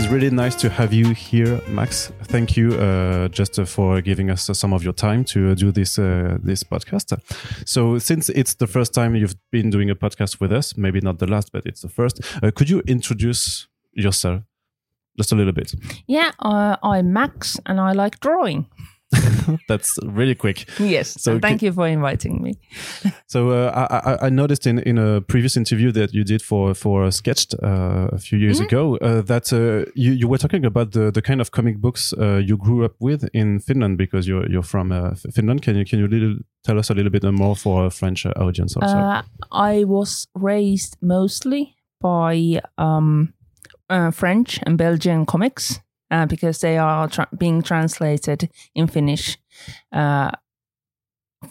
Is really nice to have you here, Max. Thank you uh, just uh, for giving us uh, some of your time to uh, do this uh, this podcast. So since it's the first time you've been doing a podcast with us, maybe not the last, but it's the first, uh, could you introduce yourself just a little bit? Yeah, I'm Max and I like drawing. That's really quick. Yes. So thank you for inviting me. So uh, I, I- I noticed in, in a previous interview that you did for for Sketched uh, a few years ago uh, that uh, you you were talking about the, the kind of comic books uh, you grew up with in Finland because you're you're from uh, Finland. Can you can you little, tell us a little bit more for a French audience also? Uh, I was raised mostly by um, uh, French and Belgian comics uh, because they are tra- being translated in Finnish uh,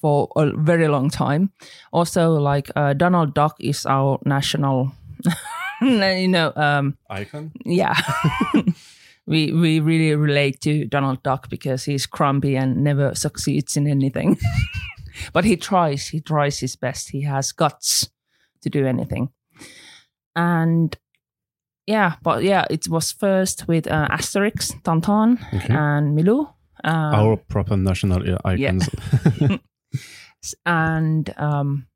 for a very long time. Also, like uh, Donald Duck is our national, you know, um, Icon. yeah. we we really relate to Donald Duck because he's grumpy and never succeeds in anything. but he tries. He tries his best. He has guts to do anything. And yeah, but yeah, it was first with uh, Asterix, Tantan, Okay. and Milou. Um, Our proper national uh, icons. S- and um,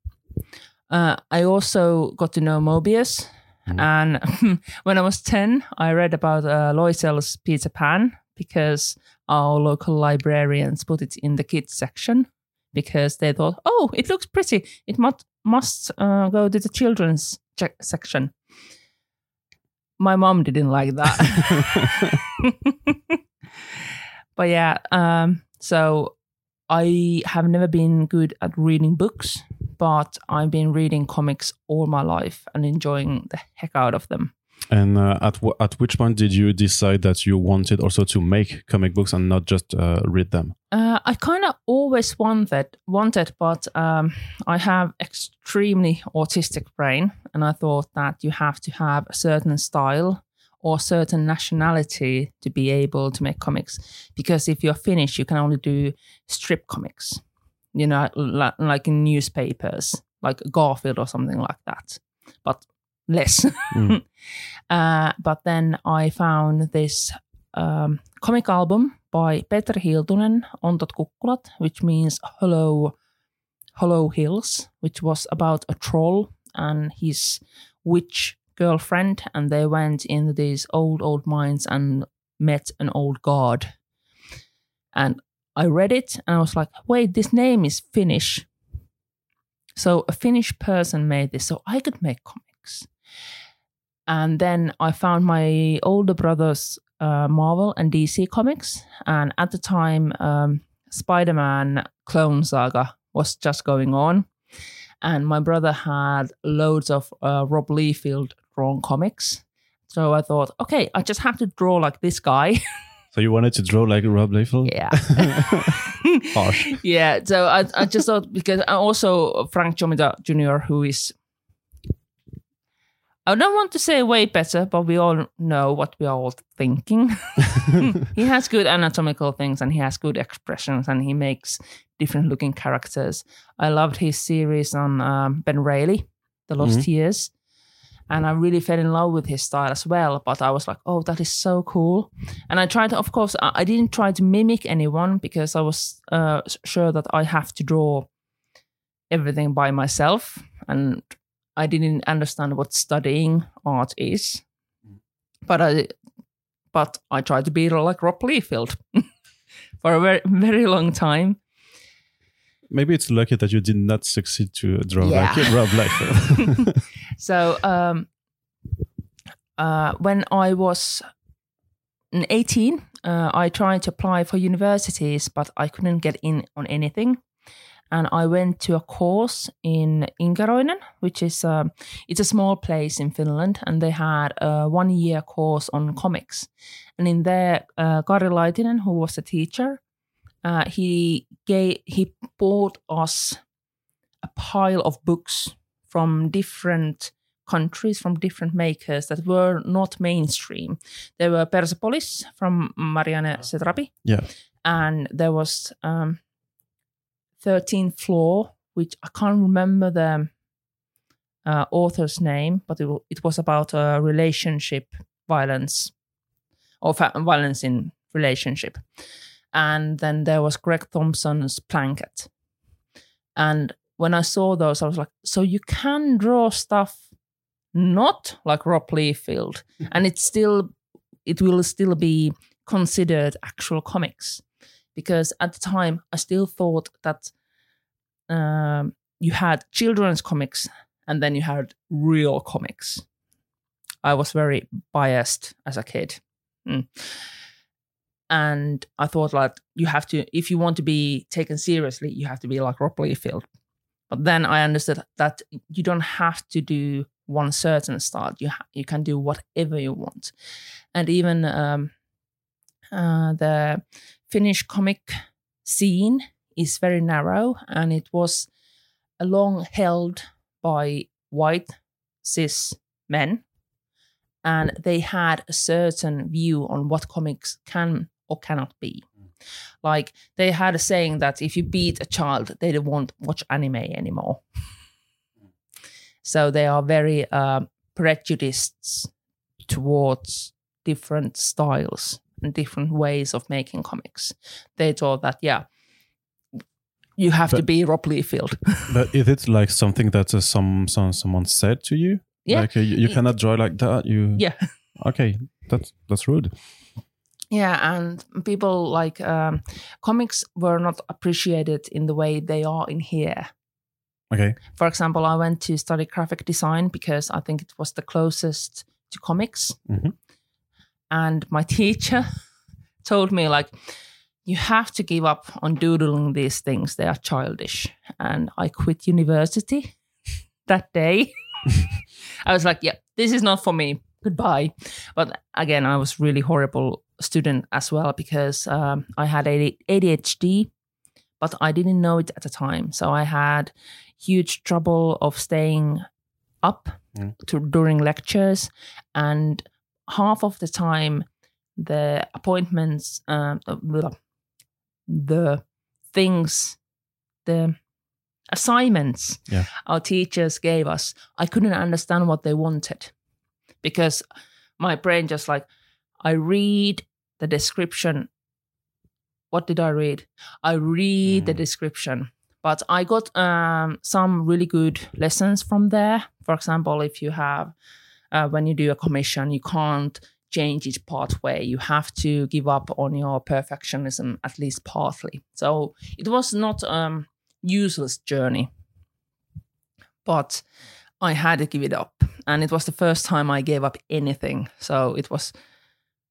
uh, I also got to know Moebius. Mm. And when I was 10, I read about uh, Loisel's Peter Pan because our local librarians put it in the kids section because they thought, oh, it looks pretty. It must, must uh, go to the children's section. My mom didn't like that. but yeah, um, so I have never been good at reading books, but I've been reading comics all my life and enjoying the heck out of them. And uh, at w- at which point did you decide that you wanted also to make comic books and not just uh, read them? Uh, I kind of always wanted, wanted, but um, I have extremely autistic brain, and I thought that you have to have a certain style or certain nationality to be able to make comics. Because if you're Finnish, you can only do strip comics, you know, like in newspapers, like Garfield or something like that, but less. Mm. uh, but then I found this um, comic album by Petri Hiltunen, Ontot Kukkulat, which means hollow, hollow hills, which was about a troll and his witch girlfriend, and they went into these old, old mines and met an old god. And I read it and I was like, wait, this name is Finnish. So a Finnish person made this, so I could make comics. And then I found my older brother's uh, Marvel and DC comics. And at the time, um, Spider Man Clone Saga was just going on. And my brother had loads of uh, Rob Liefeld drawn comics. So I thought, okay, I just have to draw like this guy. So you wanted to draw like Rob Liefeld? yeah. Harsh. yeah. So I, I just thought because also Frank Romita Jr., who is, I don't want to say way better, but we all know what we are all thinking. he has good anatomical things and he has good expressions and he makes different looking characters. I loved his series on um, Ben Reilly, The Lost Years. And I really fell in love with his style as well. But I was like, oh, that is so cool. And I tried to, of course, I I didn't try to mimic anyone because I was uh, sure that I have to draw everything by myself. And I didn't understand what studying art is. But I, but I tried to be like Rob Liefeld for a very, very long time. Maybe it's lucky that you did not succeed to draw Yeah. like Rob Liefeld. So um, uh, when I was 18, uh, I tried to apply for universities, but I couldn't get in on anything. And I went to a course in Inkeroinen, which is um, it's a small place in Finland, and they had a one year course on comics. And in there, uh, Kari Laitinen, who was the teacher, uh, he gave he bought us a pile of books from different countries, from different makers that were not mainstream. There were Persepolis from Marjane Satrapi, yeah. and there was um, 13th Floor, which I can't remember the uh, author's name, but it, it was about uh, relationship violence or fa- violence in relationship. And then there was Greg Thompson's Blanket. And when I saw those, I was like, so you can draw stuff not like Rob Liefeld, and it's still, it will still be considered actual comics. Because at the time, I still thought that um, you had children's comics and then you had real comics. I was very biased as a kid. Mm. And I thought like you have to if you want to be taken seriously, you have to be like Rob Liefeld. But then I understood that you don't have to do one certain style. You ha- you can do whatever you want, and even um, uh, the Finnish comic scene is very narrow, and it was long held by white cis men and they had a certain view on what comics can or cannot be. Like they had a saying that if you beat a child they don't want watch anime anymore. So they are very uh, prejudiced towards different styles different ways of making comics they thought that yeah you have But- to be Rob Liefeld. But is it like something that uh, some, some someone said to you? Yeah. Like uh, you, you cannot draw like that. You. yeah. Okay, that's that's rude. Yeah, and people like um, comics were not appreciated in the way they are in here. Okay. For example, I went to study graphic design because I think it was the closest to comics. Mhm. And my teacher told me, like, you have to give up on doodling these things. They are childish. And I quit university that day. I was like, yeah, this is not for me. Goodbye. But again, I was really horrible student as well because um, I had ADHD, but I didn't know it at the time. So I had huge trouble of staying up Mm. to, during lectures, and half of the time, the appointments, um, the, the things, the assignments Yeah. our teachers gave us, I couldn't understand what they wanted because my brain just like I read the description. What did I read? I read the Mm. description, but I got um, some really good lessons from there. For example, if you have uh, when you do a commission, you can't change it part way. You have to give up on your perfectionism at least partly. So it was not um useless journey, but I had to give it up, and it was the first time I gave up anything. So it was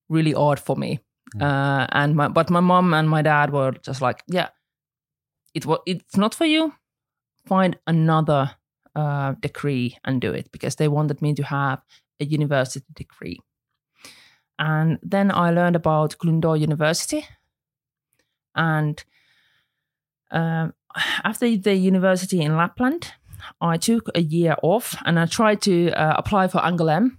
really odd for me. Uh, and my but my mom and my dad were just like, yeah, it was it's not for you. Find another uh, degree and do it because they wanted me to have a university degree. And then I learned about Glyndŵr University. And um, after the university in Lapland, I took a year off and I tried to uh, apply for Angoulême,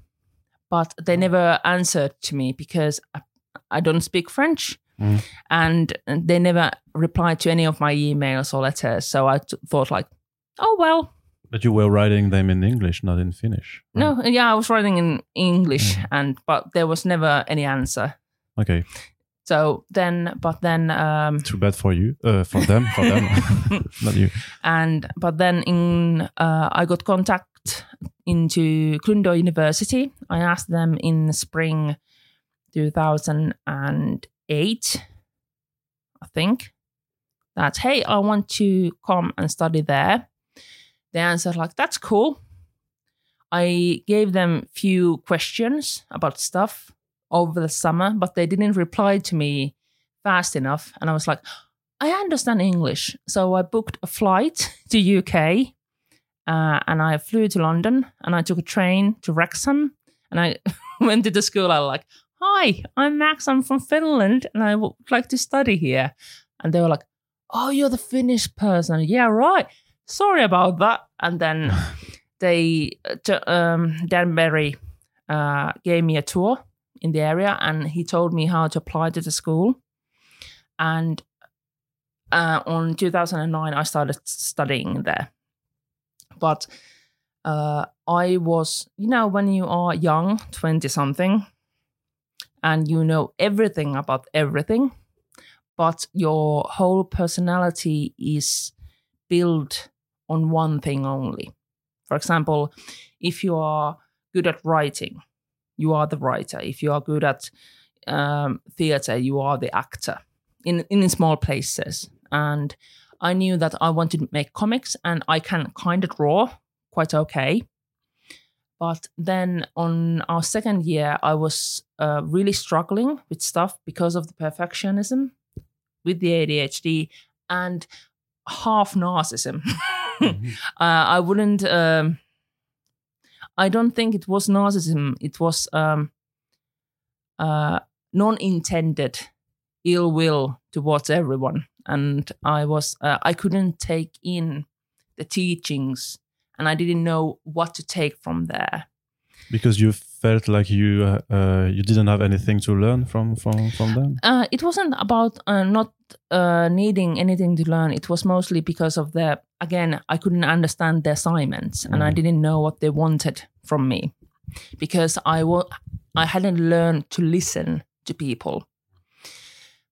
but they never answered to me because I, I don't speak French. Mm. And they never replied to any of my emails or letters. So I t- thought, like, oh, well, But you were writing them in English, not in Finnish. right? no, yeah, I was writing in English, Mm. and but there was never any answer. Okay. So then, but then, um, Too bad for you. Uh, for them. For them. not you. and but then in uh, I got contact into Glyndŵr University. I asked them in the spring 2008, I think, that hey, I want to come and study there. They answered like, "That's cool." I gave them few questions about stuff over the summer, but they didn't reply to me fast enough, and I was like, I understand English, so I booked a flight to UK, uh, and I flew to London, and I took a train to Wrexham, and I went to the school. I was like, "Hi, I'm Max. I'm from Finland, and I would like to study here." And they were like, "Oh, you're the Finnish person? Yeah, right. Sorry about that." And then they, uh, um, Dan Berry, uh, gave me a tour in the area, and he told me how to apply to the school. And uh, on 2009 i started studying there but uh, i was you know when you are young 20 something and you know everything about everything, but your whole personality is built on one thing only. For example, if you are good at writing, you are the writer. If you are good at um, theater, you are the actor in in small places. And I knew that I wanted to make comics, and I can kind of draw quite okay. But then on our second year, I was uh, really struggling with stuff because of the perfectionism with the ADHD and half narcissism. mm-hmm. uh, I wouldn't. Um, I don't think it was narcissism. It was um, uh, non-intended ill will towards everyone, and I was. Uh, I couldn't take in the teachings, and I didn't know what to take from there because you felt like you uh, uh, you didn't have anything to learn from from from them uh, it wasn't about uh, not uh, needing anything to learn it was mostly because of the again i couldn't understand the assignments mm. and i mm. didn't know what they wanted from me because i wa- i hadn't learned to listen to people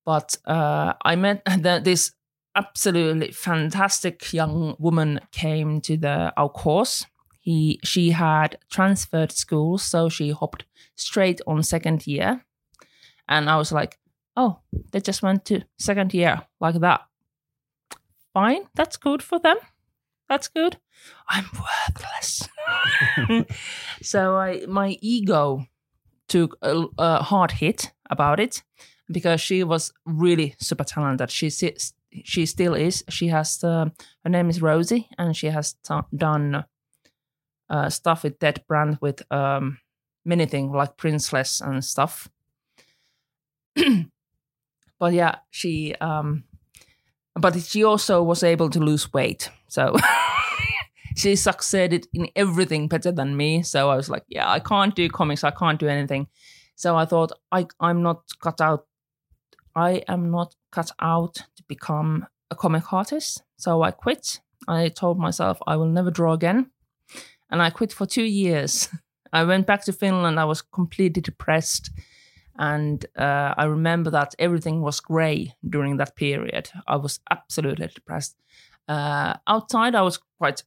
but uh, i met the, this absolutely fantastic young woman came to the our course he she had transferred schools, so she hopped straight on second year. And I was like, oh, they just went to second year like that. Fine, that's good for them. That's good. I'm worthless. so I my ego took a, a, hard hit about it because she was really super talented. She she still is. She has uh, her name is Rosie, and she has t- done uh, stuff with Ted Brandt with um, many things like Princess and stuff. but yeah, she um, but she also was able to lose weight, so she succeeded in everything better than me. So I was like, yeah, I can't do comics, I can't do anything. So I thought I I'm not cut out. I am not cut out to become a comic artist. So I quit. I told myself I will never draw again and I quit for two years. I went back to Finland. I was completely depressed. And uh, I remember that everything was grey during that period. I was absolutely depressed. Uh, outside, I was quite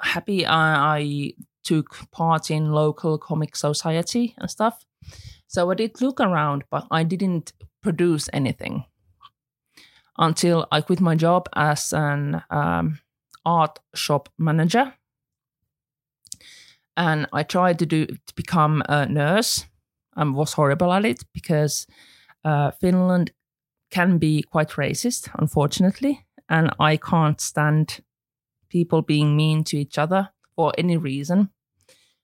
happy. I, I took part in local comic society and stuff. So I did look around, but I didn't produce anything until I quit my job as an um, art shop manager and I tried to do to become a nurse. I was horrible at it because uh, Finland can be quite racist, unfortunately, and I can't stand people being mean to each other for any reason.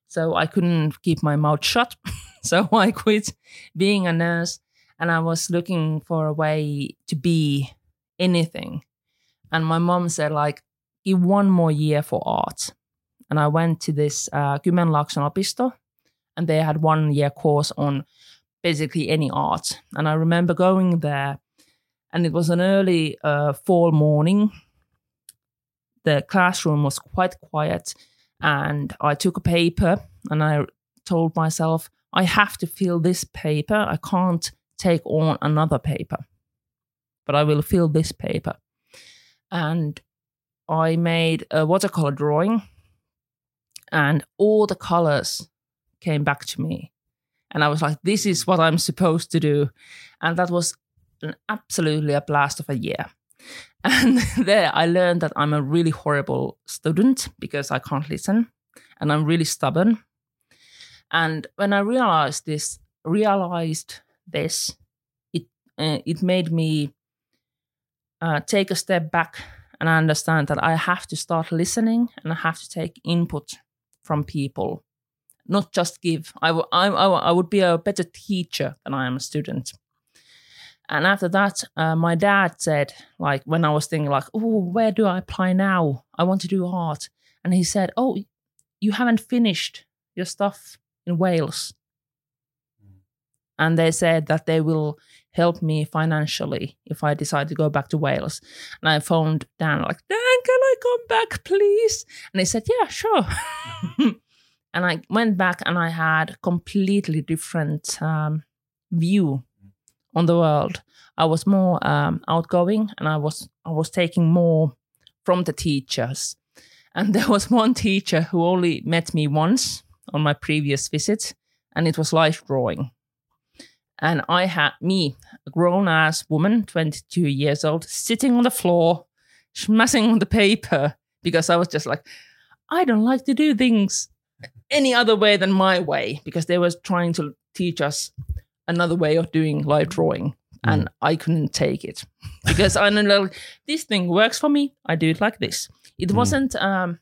So I couldn't keep my mouth shut. so I quit being a nurse and I was looking for a way to be anything. And my mom said, like, give one more year for art and I went to this uh, Kymenlaakson opisto, and they had one year course on basically any art. And I remember going there, and it was an early uh, fall morning. The classroom was quite quiet, and I took a paper and I told myself, I have to fill this paper. I can't take on another paper, but I will fill this paper. And I made a watercolor drawing and all the colors came back to me. And I was like, this is what I'm supposed to do. And that was an absolutely a blast of a year. And there I learned that I'm a really horrible student because I can't listen and I'm really stubborn. And when I realized this, realized this, it uh, it made me uh, take a step back and understand that I have to start listening and I have to take input from people, not just give. I, would be a better teacher than I am a student. And after that, uh, my dad said, like, when I was thinking, like, oh, where do I apply now? I want to do art. And he said, oh, you haven't finished your stuff in Wales. And they said that they will help me financially if I decide to go back to Wales. And I phoned Dan, like, Dan, can I come back, please? And he said, yeah, sure. and I went back and I had completely different um, view on the world. I was more um, outgoing, and I was I was taking more from the teachers. And there was one teacher who only met me once on my previous visit, and it was life drawing. And I had me, a grown ass woman, 22 years old, sitting on the floor, smashing on the paper because I was just like, I don't like to do things any other way than my way because they were trying to teach us another way of doing live drawing and I couldn't take it because I know like, this thing works for me. I do it like this. It Mm. wasn't um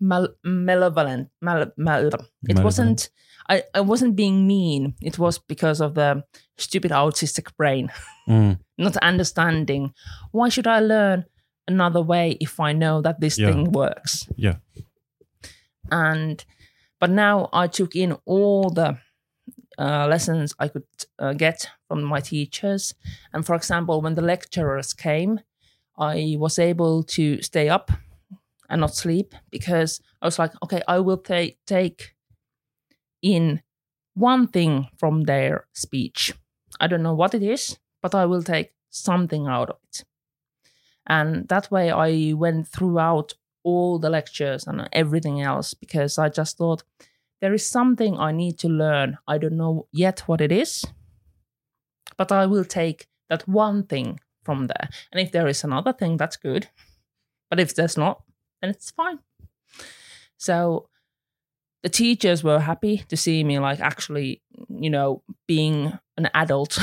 mal- malevolent. Mal- mal- it Malevolent. wasn't. I, I wasn't being mean. It was because of the stupid autistic brain, Mm. not understanding. Why should I learn another way if I know that this Yeah. thing works? Yeah. And but now I took in all the uh, lessons I could uh, get from my teachers. And for example, when the lecturers came, I was able to stay up and not sleep because I was like, okay, I will ta- take in one thing from their speech. I don't know what it is, but I will take something out of it. And that way I went throughout all the lectures and everything else because I just thought there is something I need to learn. I don't know yet what it is, but I will take that one thing from there. And if there is another thing, that's good. But if there's not, then it's fine. So the teachers were happy to see me like actually, you know, being an adult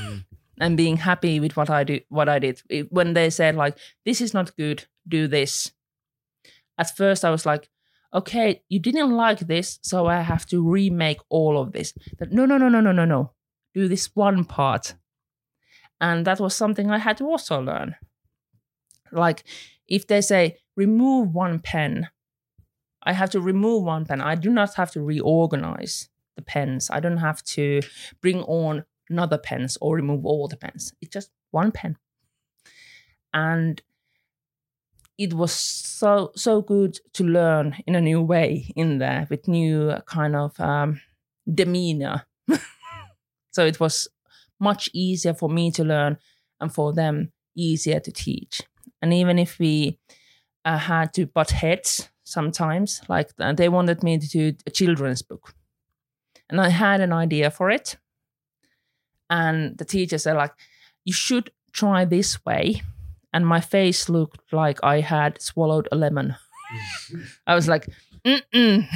and being happy with what I do what I did. It- When they said like this is not good, do this. At first I was like, okay, you didn't like this, so I have to remake all of this. That no no no no no no no. Do this one part. And that was something I had to also learn. Like if they say remove one pen, I have to remove one pen. I do not have to reorganize the pens. I don't have to bring on another pens or remove all the pens. It's just one pen. And it was so so good to learn in a new way in there with new kind of um, demeanor. so it was much easier for me to learn and for them easier to teach. And even if we uh, had to butt heads sometimes, like uh, they wanted me to do a children's book, and I had an idea for it, and the teacher said like, "You should try this way." And my face looked like I had swallowed a lemon. I was like, Mm-mm,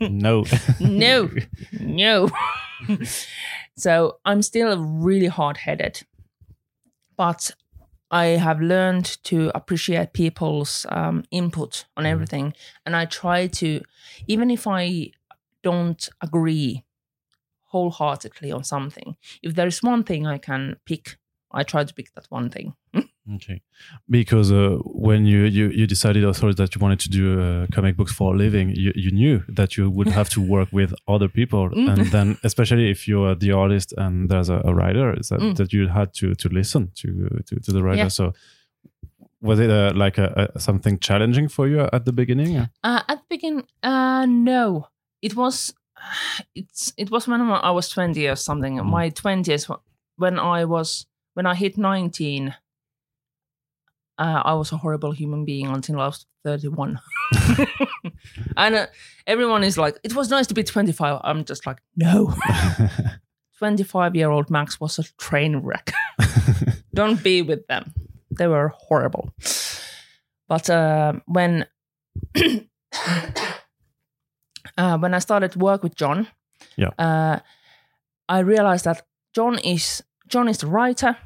no. no, no. so I'm still really hard headed, but I have learned to appreciate people's um, input on Mm. everything. And I try to, even if I don't agree wholeheartedly on something, if there is one thing I can pick, I try to pick that one thing. Okay, because uh, when you, you you decided also that you wanted to do uh, comic books for a living, you, you knew that you would have to work with other people, Mm. and then especially if you're the artist and there's a, a writer, is that, Mm. that you had to to listen to to, to the writer. Yeah. So was it uh, like a, a, something challenging for you at the beginning? Uh, at the beginning, uh, no, it was. It's it was when I was twenty or something. Mm. My twenties when I was when I hit nineteen. Uh, I was a horrible human being until I was thirty-one, and uh, everyone is like, "It was nice to be twenty-five." I'm just like, "No, twenty-five-year-old Max was a train wreck." don't be with them. They were horrible. But uh, when uh, when I started to work with John, Yeah. uh, I realized that John is John is the writer.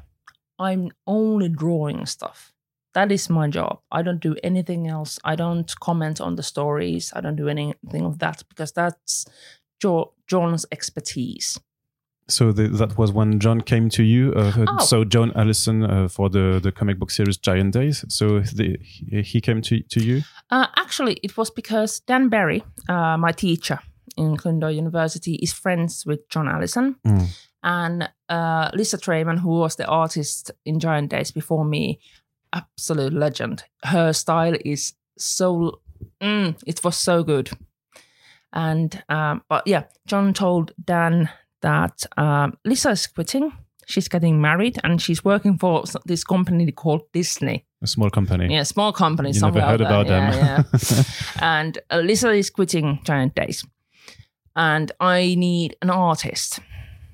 I'm only drawing stuff. That is my job. I don't do anything else. I don't comment on the stories. I don't do anything of that because that's jo- John's expertise. so the, that was when John came to you. Uh, Oh. So John Allison uh, for the the comic book series Giant Days. So the, he came to to you. Uh, actually, it was because Dan Berry, uh, my teacher in Glyndŵr University, is friends with John Allison. Mm. And uh, Lissa Treiman, who was the artist in Giant Days before me, absolute legend. Her style is so, mm, it was so good. And, um, but yeah, John told Dan that um, Lissa is quitting. She's getting married and she's working for this company called Disney. A small company. Yeah, small company. You somewhere never heard out there. about Yeah, them. yeah. and uh, Lissa is quitting Giant Days, and I need an artist.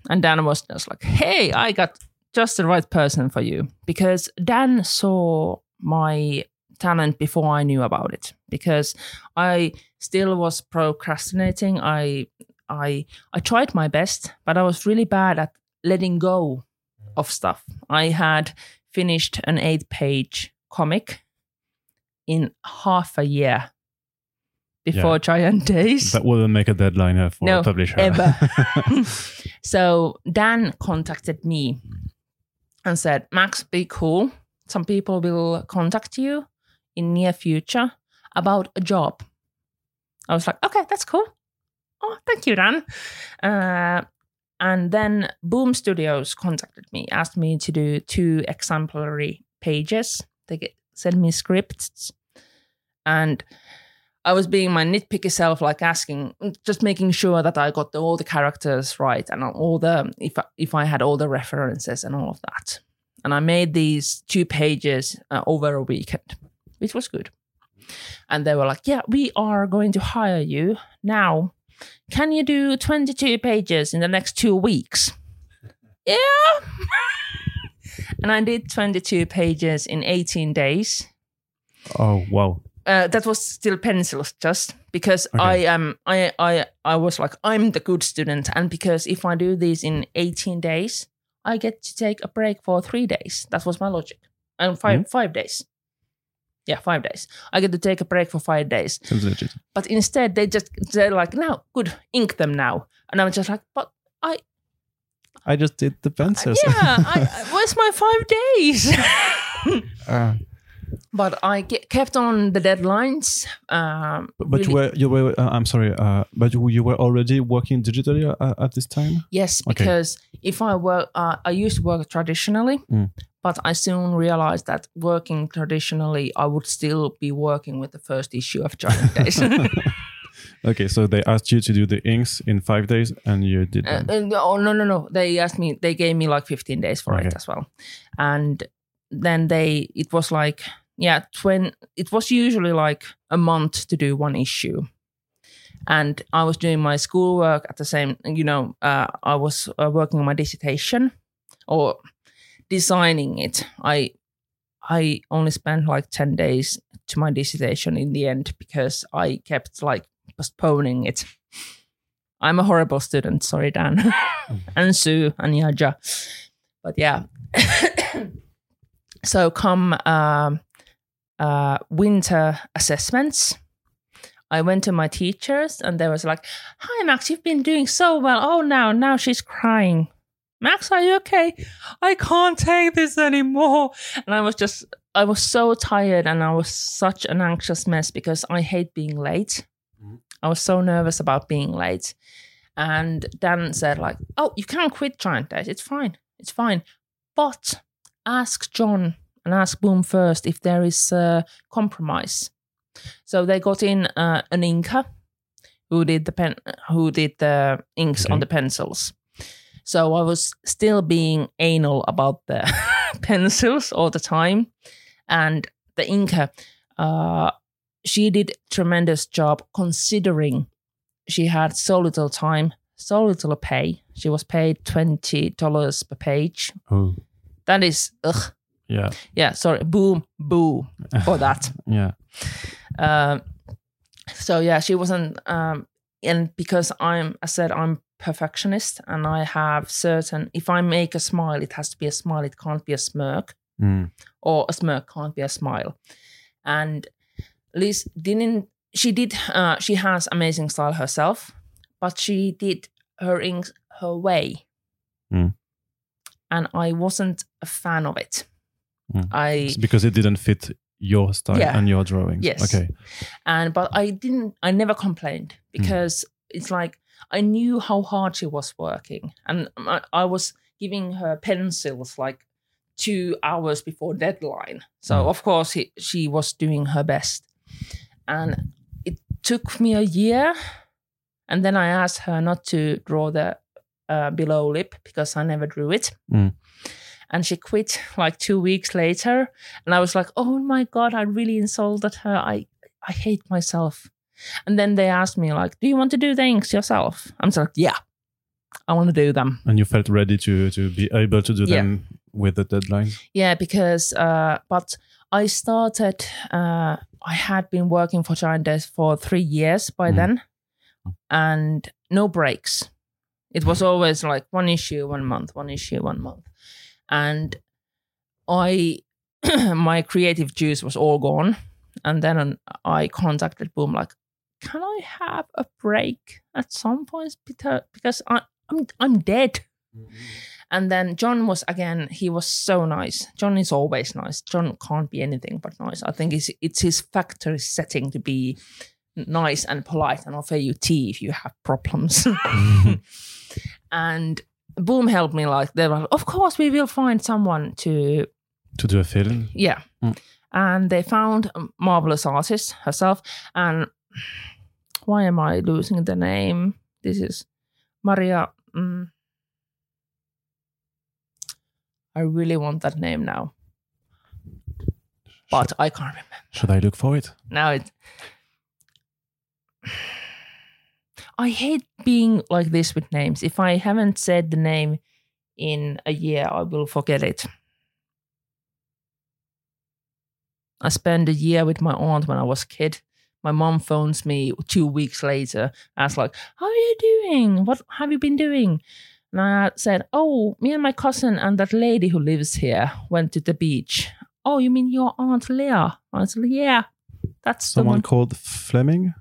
And Dan was just like, "Hey, I got just the right person for you," because Dan saw my talent before I knew about it. Because I still was procrastinating. I, I, I tried my best, but I was really bad at letting go of stuff. I had finished an eight-page comic in half a year before Yeah. Giant Days. That wouldn't make a deadline uh, for No, a publisher. ever. so Dan contacted me and said, Max, be cool. Some people will contact you in near future about a job. I was like, okay, that's cool. Oh, thank you, Dan. Uh, and then Boom Studios contacted me, asked me to do two exemplary pages. They sent me scripts. And I was being my nitpicky self, like asking, just making sure that I got the, all the characters right and all the if I, if I had all the references and all of that. And I made these two pages uh, over a weekend, which was good. And they were like, "Yeah, we are going to hire you now. Can you do 22 pages in the next two weeks?" yeah. and I did 22 pages in 18 days oh wow. Uh, that was still pencils just because Okay. I am I I I was like I'm the good student. And because if I do this in 18 days I get to take a break for 3 days. That was my logic. And 5 5 days. Yeah 5 days. I get to take a break for 5 days. Sounds legit. but instead they just they're like no good ink them now. And I'm just like but I I just did the pencils. yeah I, where's my 5 days? Uh, but I ke- kept on the deadlines um but but you were you were uh, I'm sorry, uh, but you, you were already working digitally uh, at this time. Yes, Okay. because if I work, uh, I used to work traditionally, Mm. but I soon realized that working traditionally, I would still be working with the first issue of Giant Days. uh, Okay, so they asked you to do the inks in five days, and you did them. uh, oh no, no, no! They asked me. They gave me like 15 days for Okay. it as well, and then they. It was like yeah, twen. It was usually like a month to do one issue. And I was doing my schoolwork at the same, you know, uh, I was uh, working on my dissertation or designing it. I I only spent like 10 days to my dissertation in the end because I kept like postponing it. I'm a horrible student, sorry Dan. and Sue and Yaja. But yeah. so come um, uh, winter assessments. I went to my teachers and they was like, "Hi Max, you've been doing so well. Oh now, now she's crying. Max, are you okay? I can't take this anymore." And I was just I was so tired and I was such an anxious mess because I hate being late. Mhm. I was so nervous about being late. And Dan said like, "Oh, you can't quit Giant Days. It's fine. It's fine. But ask John and ask Boom first if there is a compromise." So they got in uh, an inker who did the pen, who did the inks Okay. on the pencils. So I was still being anal about the pencils all the time, and the inker, uh, she did tremendous job considering she had so little time, so little pay. She was paid twenty dollars per page. Oh, That is, ugh, yeah, yeah. Sorry, boom, boo for that. yeah. Um, so yeah, she wasn't. Um, and because I'm, I said I'm perfectionist, and I have certain. If I make a smile, it has to be a smile. It can't be a smirk, Mm. or a smirk can't be a smile. And Liz didn't. She did. Uh, she has amazing style herself, but she did her inks her way. Mm. And I wasn't a fan of it. Mm. I It's because it didn't fit your style Yeah. and your drawings. Yes. Okay. and but i didn't i never complained because it's like i knew how hard she was working and I, I was giving her pencils like two hours before deadline so Mm. of course he, she was doing her best and it took me a year and then i asked her not to draw the uh, below lip because I never drew it. Mm. And she quit like two weeks later, and I was like, "Oh my god, I really insulted her. I I hate myself." And then they asked me like, "Do you want to do things yourself?" I'm just like, "Yeah, I want to do them." And you felt ready to to be able to do Yeah. them with the deadline. Yeah, because uh, but I started. Uh, I had been working for Giant Days for three years by Mm. then, and no breaks. It was always like one issue one month, one issue one month, and I my creative juice was all gone. And then I contacted Boom like, can I have a break at some point because because I, I'm I'm dead. Mm-hmm. And then John was again, he was so nice. John is always nice. John can't be anything but nice. I think it's, it's his factory setting to be nice and polite and offer you tea if you have problems. and Boom helped me like they were of course we will find someone to to do a film. yeah. Mm. And they found a marvelous artist herself. And why am I losing the name? This is Maria. Mm, I really want that name now, but I can't remember. Should I look for it? Now it. I hate being like this with names. If I haven't said the name in a year, I will forget it. I spent a year with my aunt when I was a kid. My mom phones me two weeks later, asks like, "How are you doing? What have you been doing?" And I said, "Oh, me and my cousin and that lady who lives here went to the beach." Oh, you mean your aunt Leah? I said, "Yeah, that's the Someone one." called Fleming.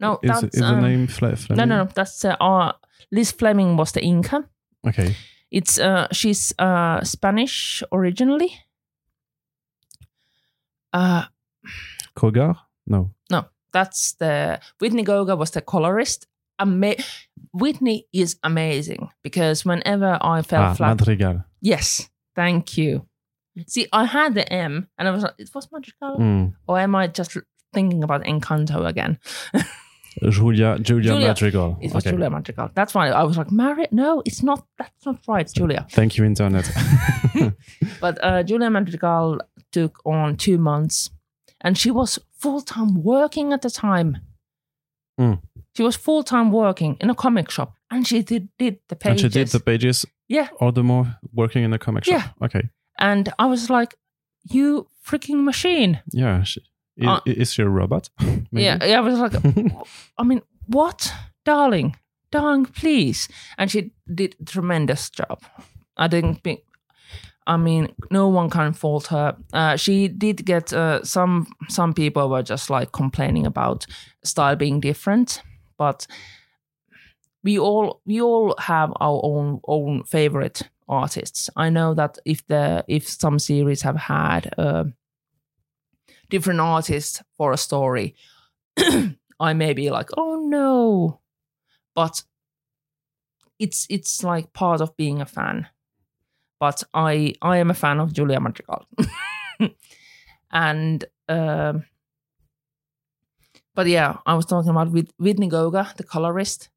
No, Is, that's is the um, name Fle- no, Fleming? no, no. That's uh, our Liz Fleming was the inker. Okay. It's uh, she's uh, Spanish originally. Uh, Cogar? No. no, that's the Whitney Cogar was the colorist. Ama- Whitney is amazing because whenever I fell ah, flat, Madrigal. yes, thank you. See, I had the M, and I was like, it was Madrigal, Mm. or am I just thinking about Encanto again? Julia, Julia, Julia. Madrigal. It was Okay. Julia Madrigal. That's why I was like, Mary, no, it's not. That's not right, Julia. Thank you, Internet. But uh, Julia Madrigal took on two months, and she was full time working at the time. Mm. She was full time working in a comic shop, and she did, did the pages. and she did the pages yeah, all the more working in a comic shop. Yeah. Okay. and I was like, "You freaking machine!" Yeah. She, i- Uh, is she a robot? Maybe? Yeah, I was like, I mean, what, darling, darling, please. And she did a tremendous job. I didn't think. I mean, no one can fault her. Uh, she did get uh, some. Some people were just like complaining about style being different, but we all we all have our own own favorite artists. I know that if the if some series have had uh, different artists for a story, I may be like, oh no, but it's it's like part of being a fan. But I I am a fan of Julia Madrigal, and um, but yeah, I was talking about with Whitney Cogar, the colorist.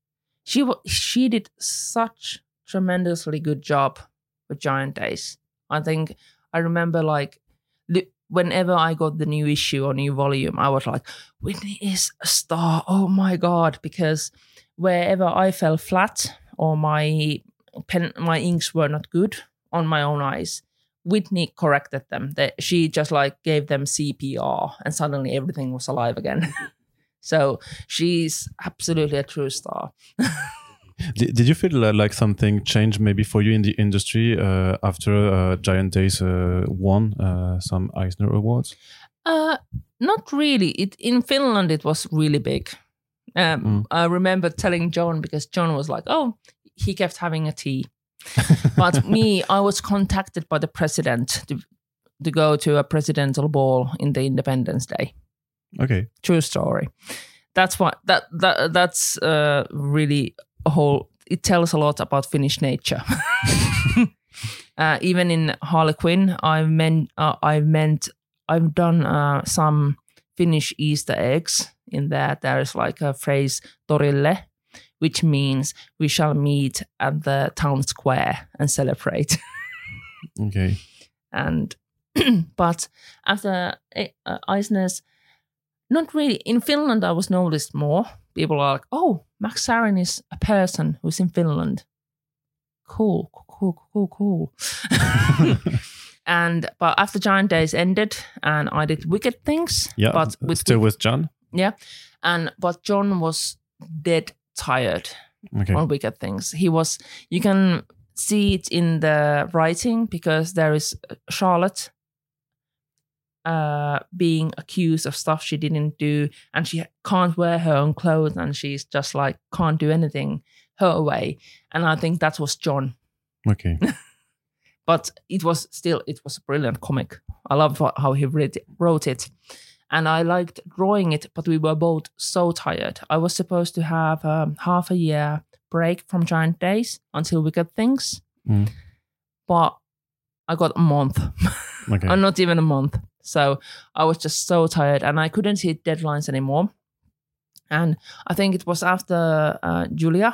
She she did such tremendously good job with Giant Days. I think I remember like li- whenever I got the new issue or new volume, I was like, Whitney is a star. Oh my god! Because wherever I fell flat or my pen, my inks were not good on my own eyes, Whitney corrected them. That she just like gave them CPR, and suddenly everything was alive again. so she's absolutely a true star. Did, did you feel like something changed maybe for you in the industry uh, after uh, Giant Days uh, won uh, some Eisner Awards? Uh, not really. It in Finland it was really big. Um, Mm. I remember telling John because John was like, "Oh, he kept having a tea," but me, I was contacted by the president to to go to a presidential ball in the Independence Day. Okay. True story. That's what that that that's uh, really a whole. It tells a lot about Finnish nature. uh, even in Harley Quinn, I've meant uh, I've meant I've done uh, some Finnish Easter eggs in that there is like a phrase "torille," which means we shall meet at the town square and celebrate. Okay. and but after uh, Eisner's, not really in Finland. I was noticed more. People are like, "Oh, Max Sarin is a person who's in Finland." Cool, cool, cool, cool. and but after Giant Days ended, and I did Wicked Things. Yeah. but with still with John. yeah, and but John was dead tired Okay. on Wicked Things. He was. You can see it in the writing because there is uh, Charlotte uh, being accused of stuff she didn't do, and she can't wear her own clothes, and she's just like can't do anything her way. And I think that was John, Okay. but it was still it was a brilliant comic. I loved how he read, wrote it. And I liked drawing it, but we were both so tired. I was supposed to have um, half a year break from Giant Days until Wicked Things, Mm. but I got a month, Okay. or not even a month. So I was just so tired, and I couldn't hit deadlines anymore. And I think it was after uh, Julia.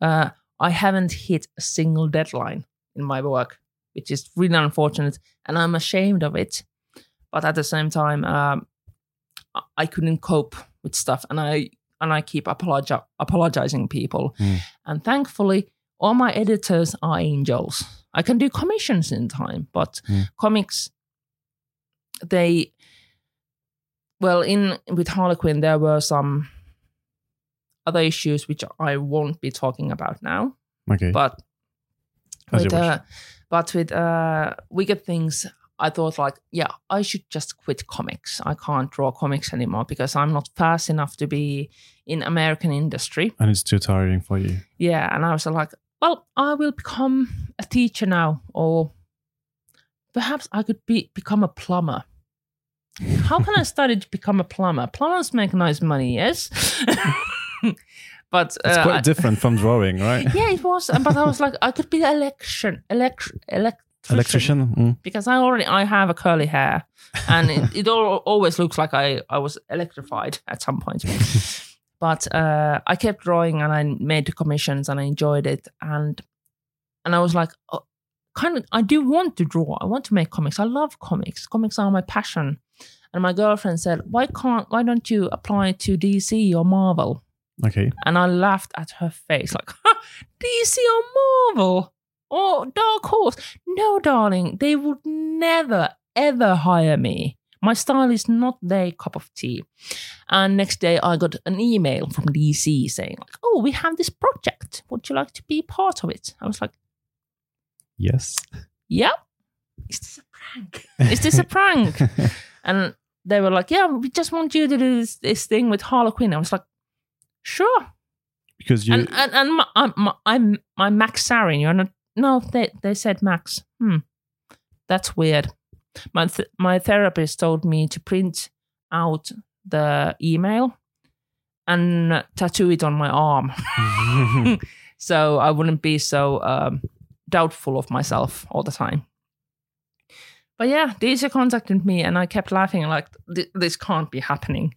Uh, I haven't hit a single deadline in my work, which is really unfortunate, and I'm ashamed of it. But at the same time, um, I- couldn't cope with stuff, and I and I keep apologi- apologizing people. Mm. And thankfully, all my editors are angels. I can do commissions in time, but Mm. comics, they, well, in with Harley Quinn, there were some other issues which I won't be talking about now. Okay. But As with uh, but with uh, Wicked Things, I thought like, yeah, I should just quit comics. I can't draw comics anymore because I'm not fast enough to be in American industry. and it's too tiring for you. Yeah, and I was like, well, I will become a teacher now, or perhaps I could be become a plumber. How can I study to become a plumber? Plumbers make nice money, yes. but It's uh, quite I- different from drawing, right? yeah, it was. But I was like, I could be an election, elect, electrician, Electrician. Mm. because I already I have a curly hair, and it, it all, always looks like I I was electrified at some point. but uh, I kept drawing, and I made the commissions, and I enjoyed it, and and I was like, oh, kind of, I do want to draw. I want to make comics. I love comics. Comics are my passion. And my girlfriend said, "Why can't? Why don't you apply to DC or Marvel?" Okay. And I laughed at her face, like, DC or Marvel or Dark Horse. No, darling, they would never, ever hire me. My style is not their cup of tea. And next day, I got an email from DC saying, like, oh, we have this project. Would you like to be part of it? I was like, Yes. yeah. Is this a prank? Is this a prank? and they were like, yeah, we just want you to do this, this thing with Harley Quinn. I was like, sure. because you and and, and my, I'm, my, I'm I'm Max Sarin. You're not. No, they they said Max. Hmm, that's weird. My th- my therapist told me to print out the email and tattoo it on my arm, so I wouldn't be so um, doubtful of myself all the time. But yeah, DC contacted me, and I kept laughing like this can't be happening.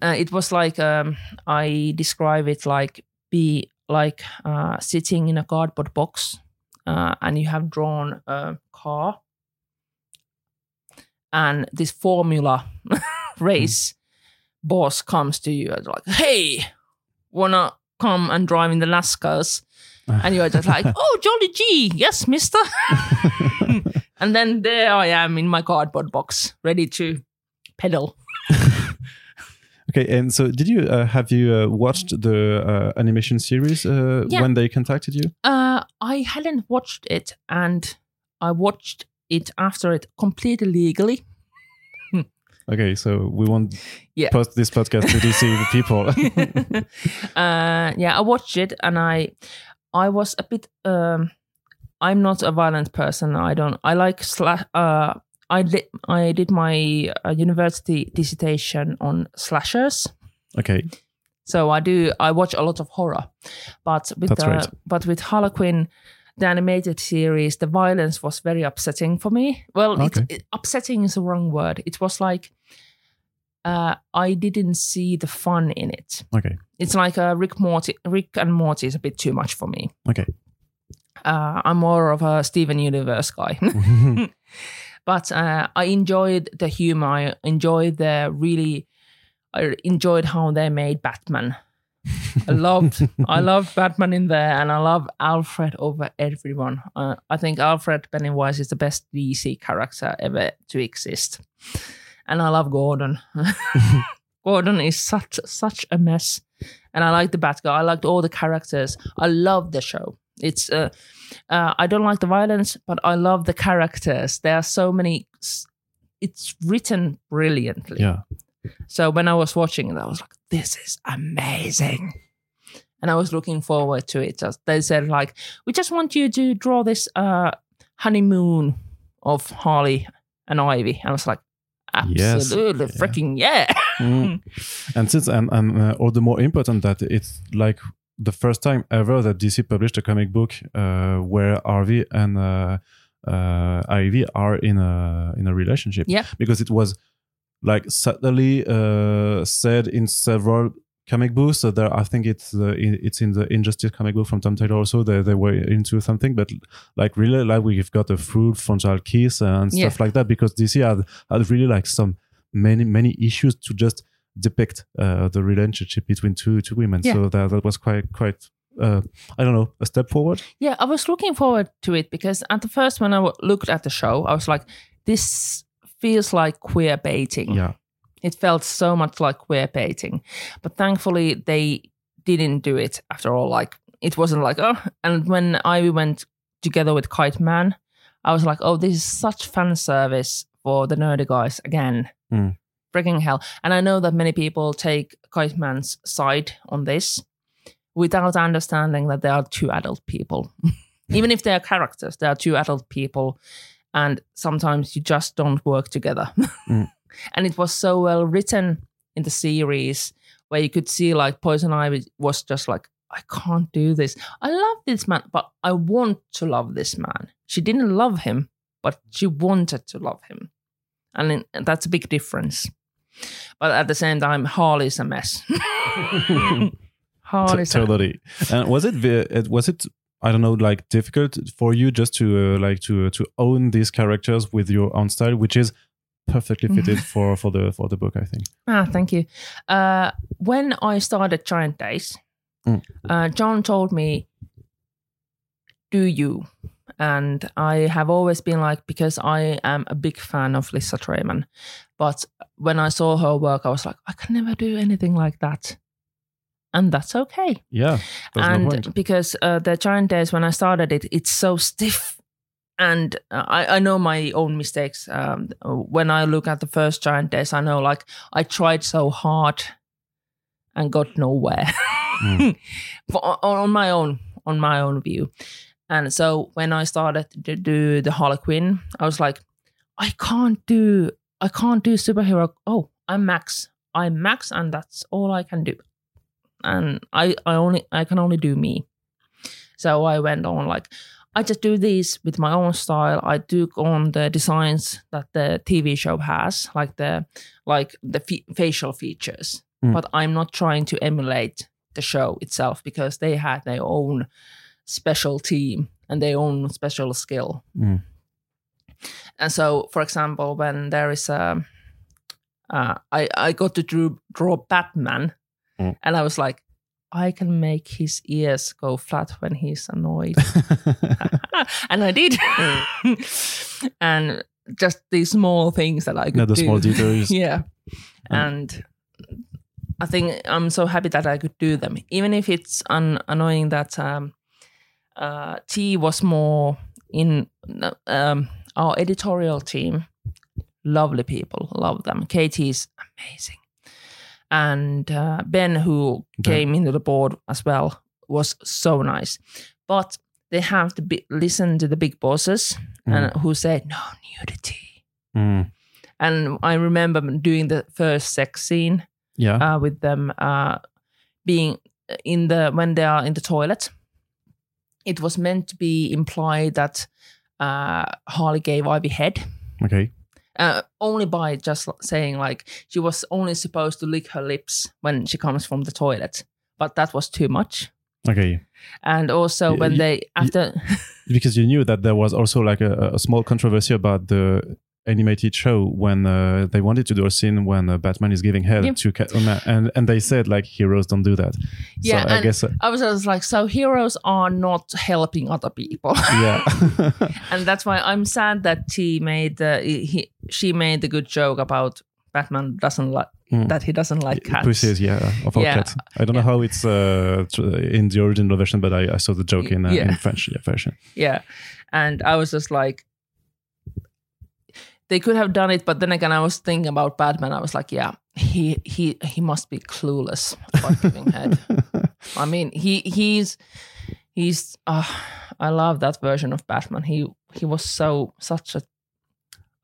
Uh, it was like um, I describe it like be like uh, sitting in a cardboard box, uh, and you have drawn a car, and this Formula race boss comes to you and like, "Hey, wanna come and drive in the NASCARs?" And you're just like, "Oh, Jolly G, yes, Mister." and then there I am in my cardboard box, ready to pedal. okay. And so, did you uh, have you uh, watched the uh, animation series uh, Yeah. when they contacted you? Uh, I hadn't watched it, and I watched it after it completely legally. Okay, so we won't Yeah. post this podcast to DC people. uh, yeah, I watched it, and I, I was a bit. Um, I'm not a violent person. I don't. I like slash. Uh, I did. I did my uh, university dissertation on slashers. okay. So I do. I watch a lot of horror, but with That's the, right. but with Harley Quinn, the animated series, the violence was very upsetting for me. Well, Okay. it's, it, upsetting is the wrong word. It was like uh, I didn't see the fun in it. Okay. It's like a Rick Morty. Rick and Morty is a bit too much for me. Okay. Uh, I'm more of a Steven Universe guy. but uh, I enjoyed the humor. I enjoyed the really. I enjoyed how they made Batman. I loved I loved Batman in there, and I love Alfred over everyone. Uh, I think Alfred Pennyworth is the best DC character ever to exist, and I love Gordon. Gordon is such such a mess, and I like the Batgirl. I liked all the characters. I love the show. It's uh, uh, I don't like the violence, but I love the characters. There are so many. It's written brilliantly. yeah. So when I was watching it, I was like, "This is amazing," and I was looking forward to it. Just they said like, "We just want you to draw this uh, honeymoon of Harley and Ivy," and I was like, Yes. "Absolutely, Yeah. freaking yeah!" Mm. and since and, and uh, all the more important that it's like the first time ever that DC published a comic book uh, where Harvey and uh, uh, Ivy are in a in a relationship. Yeah. because it was like subtly uh, said in several comic books. So there, I think it's uh, in, it's in the Injustice comic book from Tom Taylor. Also, they they were into something, but like really, like we've got a full frontal kiss and Yeah. stuff like that because DC had had really like some many many issues to just depict uh, the relationship between two two women. Yeah. So that that was quite quite uh, I don't know a step forward. Yeah, I was looking forward to it because at the first when I w- looked at the show, I was like, "This feels like queer baiting." Yeah, It felt so much like queer baiting, but thankfully they didn't do it after all. Like it wasn't like oh. And when Ivy went together with Kite Man, I was like, "Oh, this is such fan service for the nerdy guys again." Mm. Freaking hell! And I know that many people take Kite Man's side on this without understanding that they are two adult people. Even if they are characters, they are two adult people, and sometimes you just don't work together. Mm. And it was so well written in the series where you could see like Poison Ivy was just like, I can't do this. I love this man, but I want to love this man. She didn't love him, but she wanted to love him. And and that's a big difference. But at the same time, Harley's a mess. Harley's a totally. And was it was it I don't know like difficult for you just to uh, like to uh, to own these characters with your own style, which is perfectly fitted for for the for the book, I think. Ah, thank you. Uh, when I started Giant Days, Mm. uh, John told me, "Do you?" And I have always been like, because I am a big fan of Lissa Treiman, but when I saw her work, I was like, I can never do anything like that, and that's okay. Yeah, there's no and because uh, the Giant Days, when I started it, it's so stiff. And uh, I, I know my own mistakes. Um, when I look at the first Giant Days, I know like I tried so hard and got nowhere Mm. On my own, on my own view. And so when I started to do the Harley Quinn, I was like, I can't do, I can't do superhero. Oh, I'm Max. I'm Max, and that's all I can do. And I, I only, I can only do me. So I went on like, I just do these with my own style. I took on the designs that the TV show has, like the, like the fe- facial features. Mm. But I'm not trying to emulate the show itself because they had their own special team and their own special skill. Mm. And so, for example, when there is a, uh, I I got to draw, draw Batman, Mm. and I was like, I can make his ears go flat when he's annoyed, and I did. and just these small things that I could yeah, the do. small details. yeah, and I think I'm so happy that I could do them, even if it's un- annoying that um, uh, T was more in um, our editorial team. Lovely people, love them. Katie is amazing, and uh, Ben, who Ben. came into the board as well, was so nice. But they have to be, listen to the big bosses, and who said no nudity. Mm. And I remember doing the first sex scene Yeah. uh, with them uh, being in the when they are in the toilet. It was meant to be implied that uh, Harley gave Ivy head, okay. Uh, only by just saying like she was only supposed to lick her lips when she comes from the toilet, but that was too much. Okay. And also when y- they after Because you knew that there was also like a, a small controversy about the animated show when uh, they wanted to do a scene when uh, Batman is giving head Yeah. to Catwoman, and and they said like heroes don't do that. Yeah, so I guess uh, I was, was like, so heroes are not helping other people. yeah. and that's why I'm sad that she made the he she made the good joke about Batman doesn't like Mm. that he doesn't like cats. Pussies, yeah, of all Yeah. cats. I don't know how it's uh, in the original version, but I, I saw the joke in, uh, Yeah. in French yeah, version. Yeah, and I was just like, they could have done it, but then again, I was thinking about Batman. I was like, yeah, he he he must be clueless about giving head. I mean, he he's he's. Uh, I love that version of Batman. He he was so such a.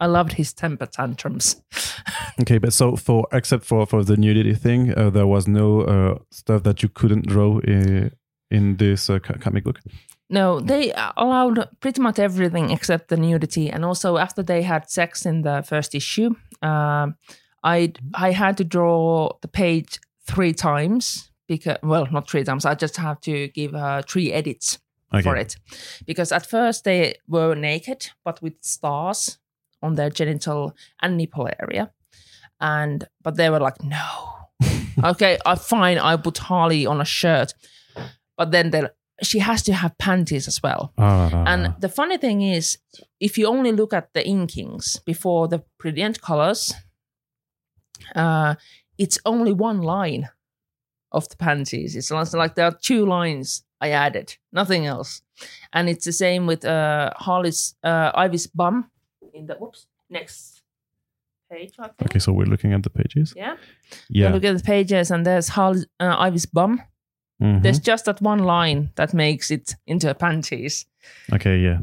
I loved his temper tantrums. Okay, but so for except for for the nudity thing, uh, there was no uh, stuff that you couldn't draw in, in this uh, comic book. No, they allowed pretty much everything except the nudity, and also after they had sex in the first issue, um, I I had to draw the page three times because well, not three times. I just have to give uh, three edits Okay. for it. Because at first they were naked but with stars on their genital and nipple area, and but they were like, no, okay, I fine, I put Harley on a shirt, but then they she has to have panties as well. Ah, And the funny thing is, if you only look at the inkings before the brilliant colors, uh, it's only one line of the panties. It's like there are two lines I added, nothing else. And it's the same with uh, Harley's uh, Ivy's bum in the whoops next page. Okay, so we're looking at the pages. Yeah. Yeah. look at the pages, and there's Harley, uh, Ivy's bum. Mhm. There's just that one line that makes it into a panties. Okay, yeah.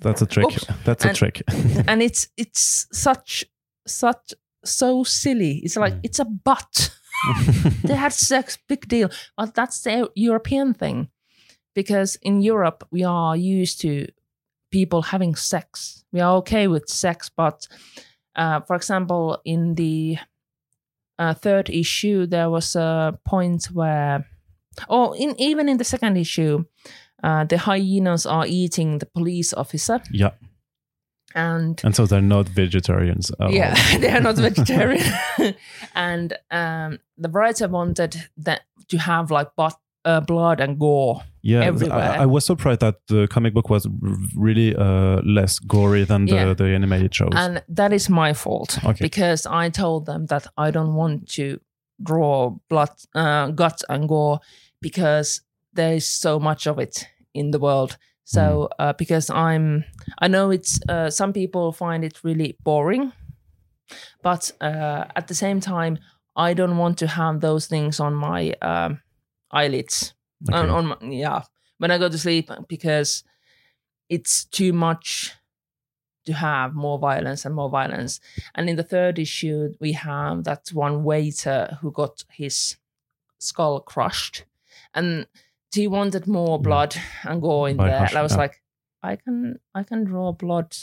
That's a trick. Oops. That's a trick. and it's it's such such so silly. It's like Mm. it's a butt. they had sex, big deal. But that's the European thing, because in Europe we are used to people having sex. We are okay with sex, but uh, for example, in the uh, third issue, there was a point where, or in even in the second issue, uh, the hyenas are eating the police officer, yeah. and And so they're not vegetarians. Yeah, they are not vegetarian. and um, the writer wanted that to have like but, uh, blood and gore. Yeah, everywhere. I, I was surprised that the comic book was r- really uh, less gory than the, Yeah. the animated shows. And that is my fault Okay. because I told them that I don't want to draw blood, uh, guts and gore because there is so much of it in the world. So Mm-hmm. uh, because I'm, I know it's uh, some people find it really boring, but uh, at the same time, I don't want to have those things on my um, eyelids. Okay. on, on my, yeah when i go to sleep because it's too much to have more violence and more violence and in the third issue we have that one waiter who got his skull crushed and he wanted more Yeah. blood and gore in there and i was yeah. like i can i can draw blood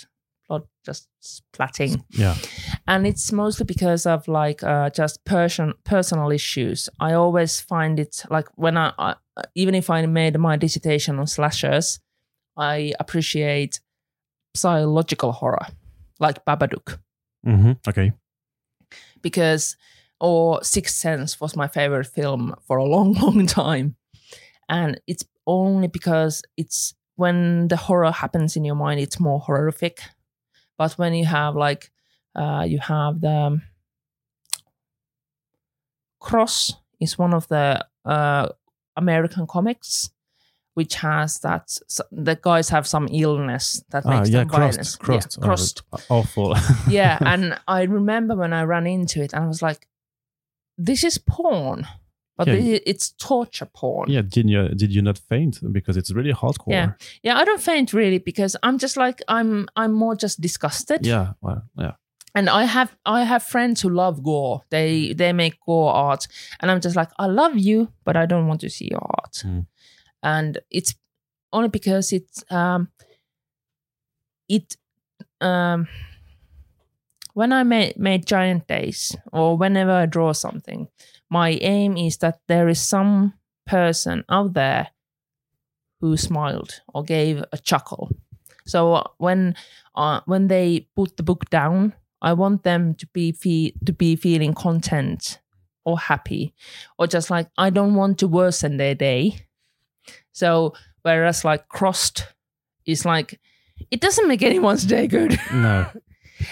blood just splatting yeah. and it's mostly because of like uh, just person personal issues. I always find it like when I, I even if I made my dissertation on slashers, I appreciate psychological horror, like Babadook, hmm Okay. because or Sixth Sense was my favorite film for a long, long time, and it's only because it's when the horror happens in your mind, it's more horrific. But when you have like uh, you have the Cross is one of the uh, American comics, which has that the guys have some illness that Ah, makes yeah, them violent. crossed. Crossed. Yeah, crossed. Oh, awful. yeah, and I remember when I ran into it, and I was like, "This is porn." But Yeah. thi- it's torture porn. yeah. Did you did you not faint because it's really hardcore? Yeah. yeah, I don't faint really because I'm just like I'm. I'm more just disgusted. Yeah. Well, yeah. and I have I have friends who love gore. They they make gore art, and I'm just like I love you, but I don't want to see your art. Mm. And it's only because it's um it um when I made, made Giant Days or whenever I draw something, my aim is that there is some person out there who smiled or gave a chuckle. So when uh, when they put the book down, I want them to be fe- to be feeling content or happy, or just like I don't want to worsen their day. So whereas like crossed is like it doesn't make anyone's day good. No.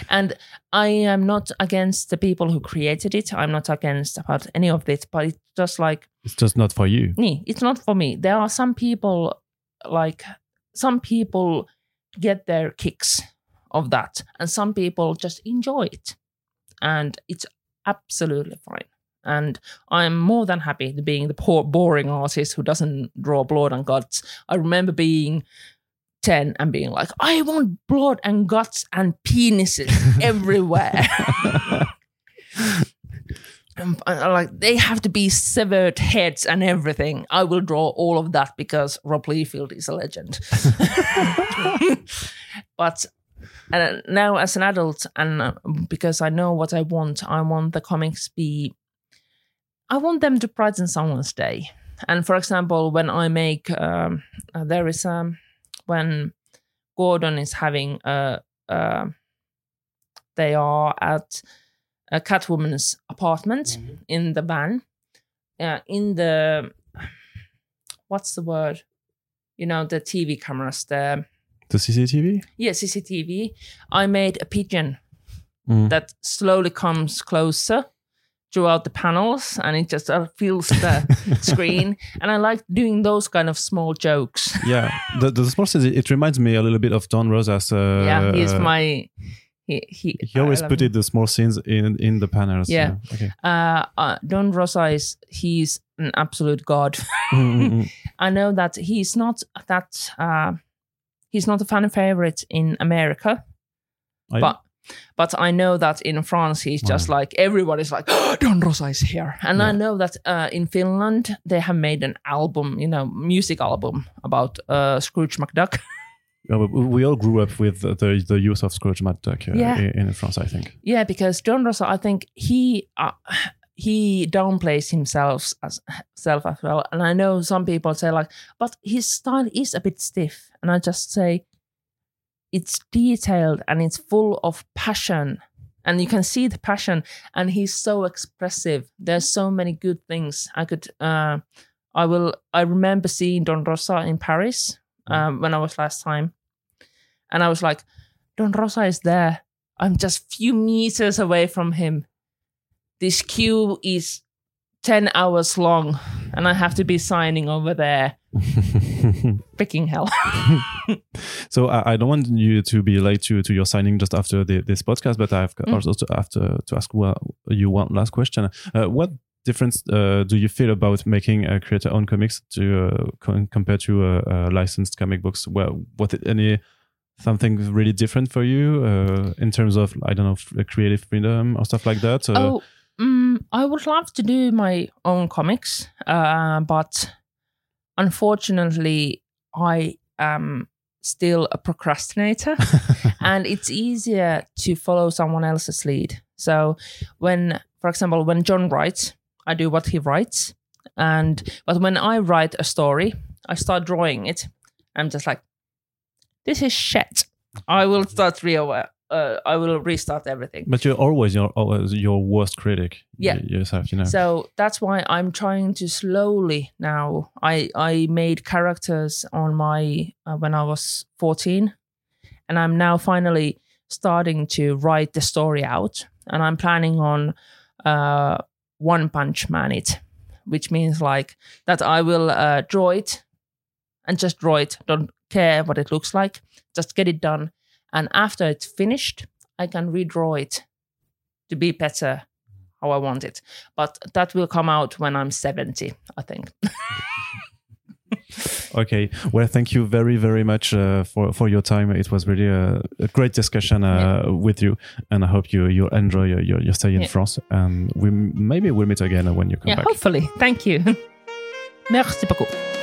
And I am not against the people who created it. I'm not against about any of it, but it's just like It's just not for you. me. It's not for me. There are some people like some people get their kicks of that, and some people just enjoy it, and it's absolutely fine. And I'm more than happy to being the poor, boring artist who doesn't draw blood and guts. I remember being 10 and being like, I want blood and guts and penises everywhere. And I- like they have to be severed heads and everything. I will draw all of that because Rob Liefeld is a legend. but uh, now, as an adult, and uh, because I know what I want, I want the comics be. I want them to brighten someone's day. And for example, when I make, um, uh, there is um, when Gordon is having a, uh, they are at a Catwoman's apartment in the van, uh, in the what's the word? You know the TV cameras, the The CCTV? yeah CCTV. I made a pigeon Mm. that slowly comes closer throughout the panels, and it just uh, fills the screen. And I like doing those kind of small jokes. Yeah. The, the small scenes, it reminds me a little bit of Don Rosas. Uh, yeah, he's my. He, he, He always put it the small scenes in in the panels. Yeah. Okay. Uh, uh, Don Rosa is he's an absolute god. Mm, mm, mm. I know that he's not that uh, he's not a fan favorite in America, I- but but I know that in France he's just like everyone is like Don Rosa is here, and I know that uh, in Finland they have made an album, you know, music album about uh, Scrooge McDuck. Yeah, we- we all grew up with the the, the use of Scrooge McDuck uh, Yeah. in, in France, I think. yeah, because Don Rosa, I think he. Uh, he downplays himself as self as well, and I know some people say like, but his style is a bit stiff, and I just say, it's detailed and it's full of passion. And you can see the passion. And he's so expressive. There's so many good things. I could uh i will i remember seeing don rosa in paris um, when i was last time. And i was like don rosa is there. I'm just few meters away from him. This queue is 10 hours long and i have to be signing over there freaking hell so I, I don't want you to be late to, to your signing just after the, this podcast, but I've Mm. also to, have to, ask you one last question. Uh, what difference uh, do you feel about making a creator own comics to uh, co- compared to uh, uh, licensed comic books? Well, what any something really different for you uh, in terms of I don't know creative freedom or stuff like that? Oh, mm, I would love to do my own comics, uh, but unfortunately, I am still a procrastinator, and it's easier to follow someone else's lead. So, when, for example, when John writes, I do what he writes, and but when I write a story, I start drawing it. I'm just like, this is shit. I will start real. Uh, I will restart everything. But you're always your always your worst critic. Yeah. yourself. You know. So that's why I'm trying to slowly now. I I made characters on my uh, when I was 14, and I'm now finally starting to write the story out, and I'm planning on uh, one punch man it, which means like that I will uh, draw it and just draw it. Don't care what it looks like, just get it done, and after it's finished, I can redraw it to be better how I want it. But that will come out when I'm 70, I think. Okay. Well, thank you very, very much uh, for for your time. It was really a, a great discussion uh, with you, and I hope you you enjoy your your, your stay in Yeah. France. And we maybe we'll meet again when you come yeah, back. hopefully. Thank you. Merci beaucoup.